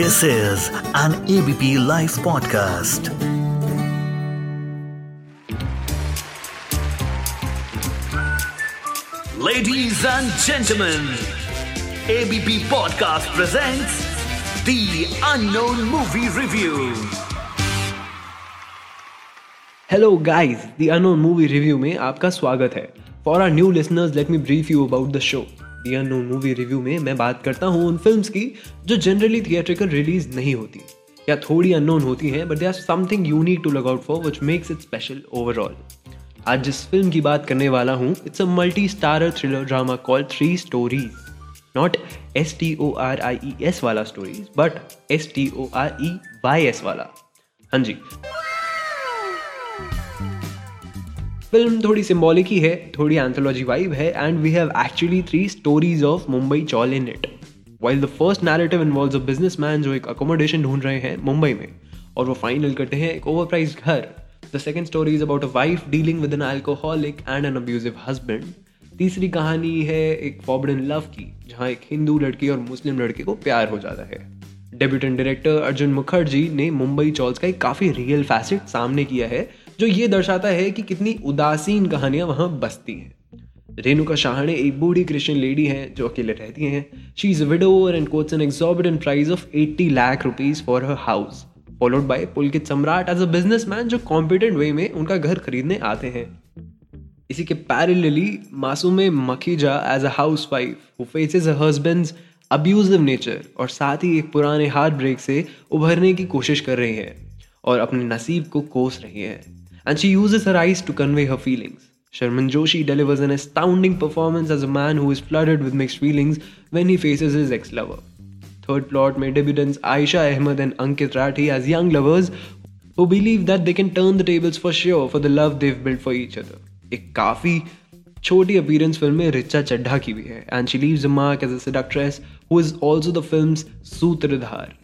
This is an ABP Life podcast. Ladies and gentlemen, ABP Podcast presents The Unknown Movie Review. Hello guys, The Unknown Movie Review में आपका स्वागत है For our new listeners, let me brief you about the show. The Unknown Movie Review में मैं बात करता हूँ उन फिल्म्स की जो जनरली थिएट्रिकल रिलीज़ नहीं होती, या थोड़ी अननोन होती हैं but they are something unique to look out for which makes it special overall आज जिस फ़िल्म की बात करने वाला हूँ it's a multi starrer thriller drama call three stories not S T O R I E S वाला stories but S T O R E Y S वाला. हाँ जी. फ़िल्म थोड़ी सिम्बॉलिक ही है, थोड़ी एंथोलॉजी वाइब है and we have actually three stories of Mumbai chawl in it while the first narrative involve a businessman जो एक अकोमोडेशन ढूंढ रहे हैं मुंबई में, और वो फाइनल करते हैं एक ओवरप्राइज घर। The second story is about a wife dealing with an alcoholic and an abusive husband तीसरी कहानी है एक फॉर्बडन लव की, जहाँ एक हिंदू लड़की और मुस्लिम लड़के को प्यार हो जाता है। डेब्यूटेंट डायरेक्टर अर्जुन मुखर्जी ने मुंबई चॉल्स का एक काफ़ी रियल फैसेट सामने किया है जो ये दर्शाता है कि कितनी उदासीन कहानियाँ वहाँ बसती हैं। रेणुका शाहणे एक बूढ़ी क्रिश्चियन लेडी हैं, जो अकेले रहती हैं। She is widower and quotes an exorbitant price of 80 lakh rupees for her house followed by Pulkit Samrat as a businessman जो कॉम्पिटेंट वे में उनका घर खरीदने आते हैं। इसी के parallelly Masoome Makhija as a house wife who faces a husband's abusive nature और साथ ही एक पुराने हार्ट ब्रेक से उभरने की कोशिश कर रही है और अपने नसीब को कोस रही है। And she uses her eyes to convey her feelings Sherman Joshi delivers an astounding performance as a man who is flooded with mixed feelings when he faces his ex lover. Third plot may debutants Aisha Ahmed and Ankit Rathi as young lovers who believe that they can turn the tables for sure for the love they've built for each other. एक काफी छोटी appearance film में रिचा चड्ढा की भी है and she leaves a mark as a seductress who is also the film's सूत्रधार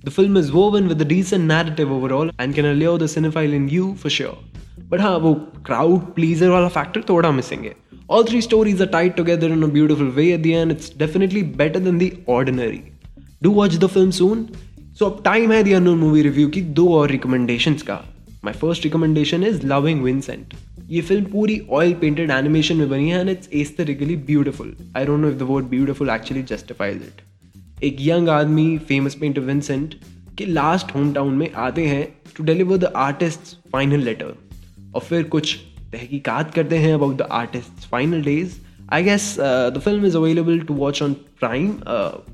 The film is woven with a decent narrative overall and can allure the cinephile in you for sure. But हाँ वो crowd pleaser वाला factor थोड़ा missing है all three stories are tied together in a beautiful way at the end it's definitely better than the ordinary do watch the film soon so अब time है the unknown movie review की दो और recommendations का my first recommendation is Loving Vincent ये film पूरी oil painted animation में बनी है and it's aesthetically beautiful I don't know if the word beautiful actually justifies it एक यंग आदमी फ़ेमस पेंटर विंसेंट के लास्ट होम टाउन में आते हैं to deliver the artist final letter और फिर कुछ तहकीकात करते हैं about the artist final days I guess the film is available to watch on Prime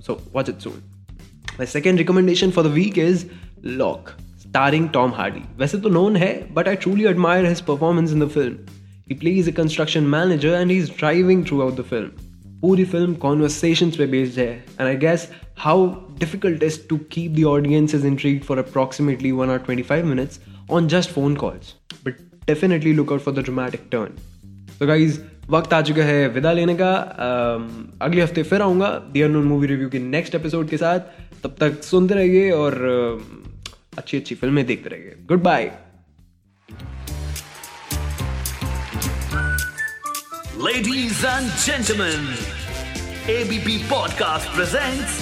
so watch it soon my second recommendation for the week is Locke starring Tom Hardy वैसे तो known है but I truly admire his performance in the film he plays a construction manager and he is driving throughout the film पूरी film conversation पे based है. And I guess how difficult is to keep the audience is intrigued for approximately one hour twenty five minutes on just phone calls but definitely look out for the dramatic turn तो guys वक्त आ चुका है विदा लेने का। Um, अगले हफ़्ते फिर आऊँगा दी अनोन मूवी रिव्यू के नेक्स्ट एपिसोड के साथ। तब तक सुनते रहिए और अच्छी अच्छी फ़िल्में देखते रहिए। Goodbye Ladies and gentlemen, ABP Podcast presents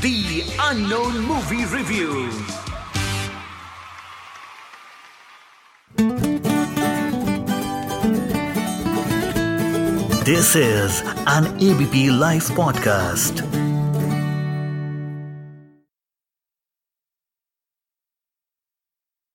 The Unknown Movie Review. This is an ABP Life podcast.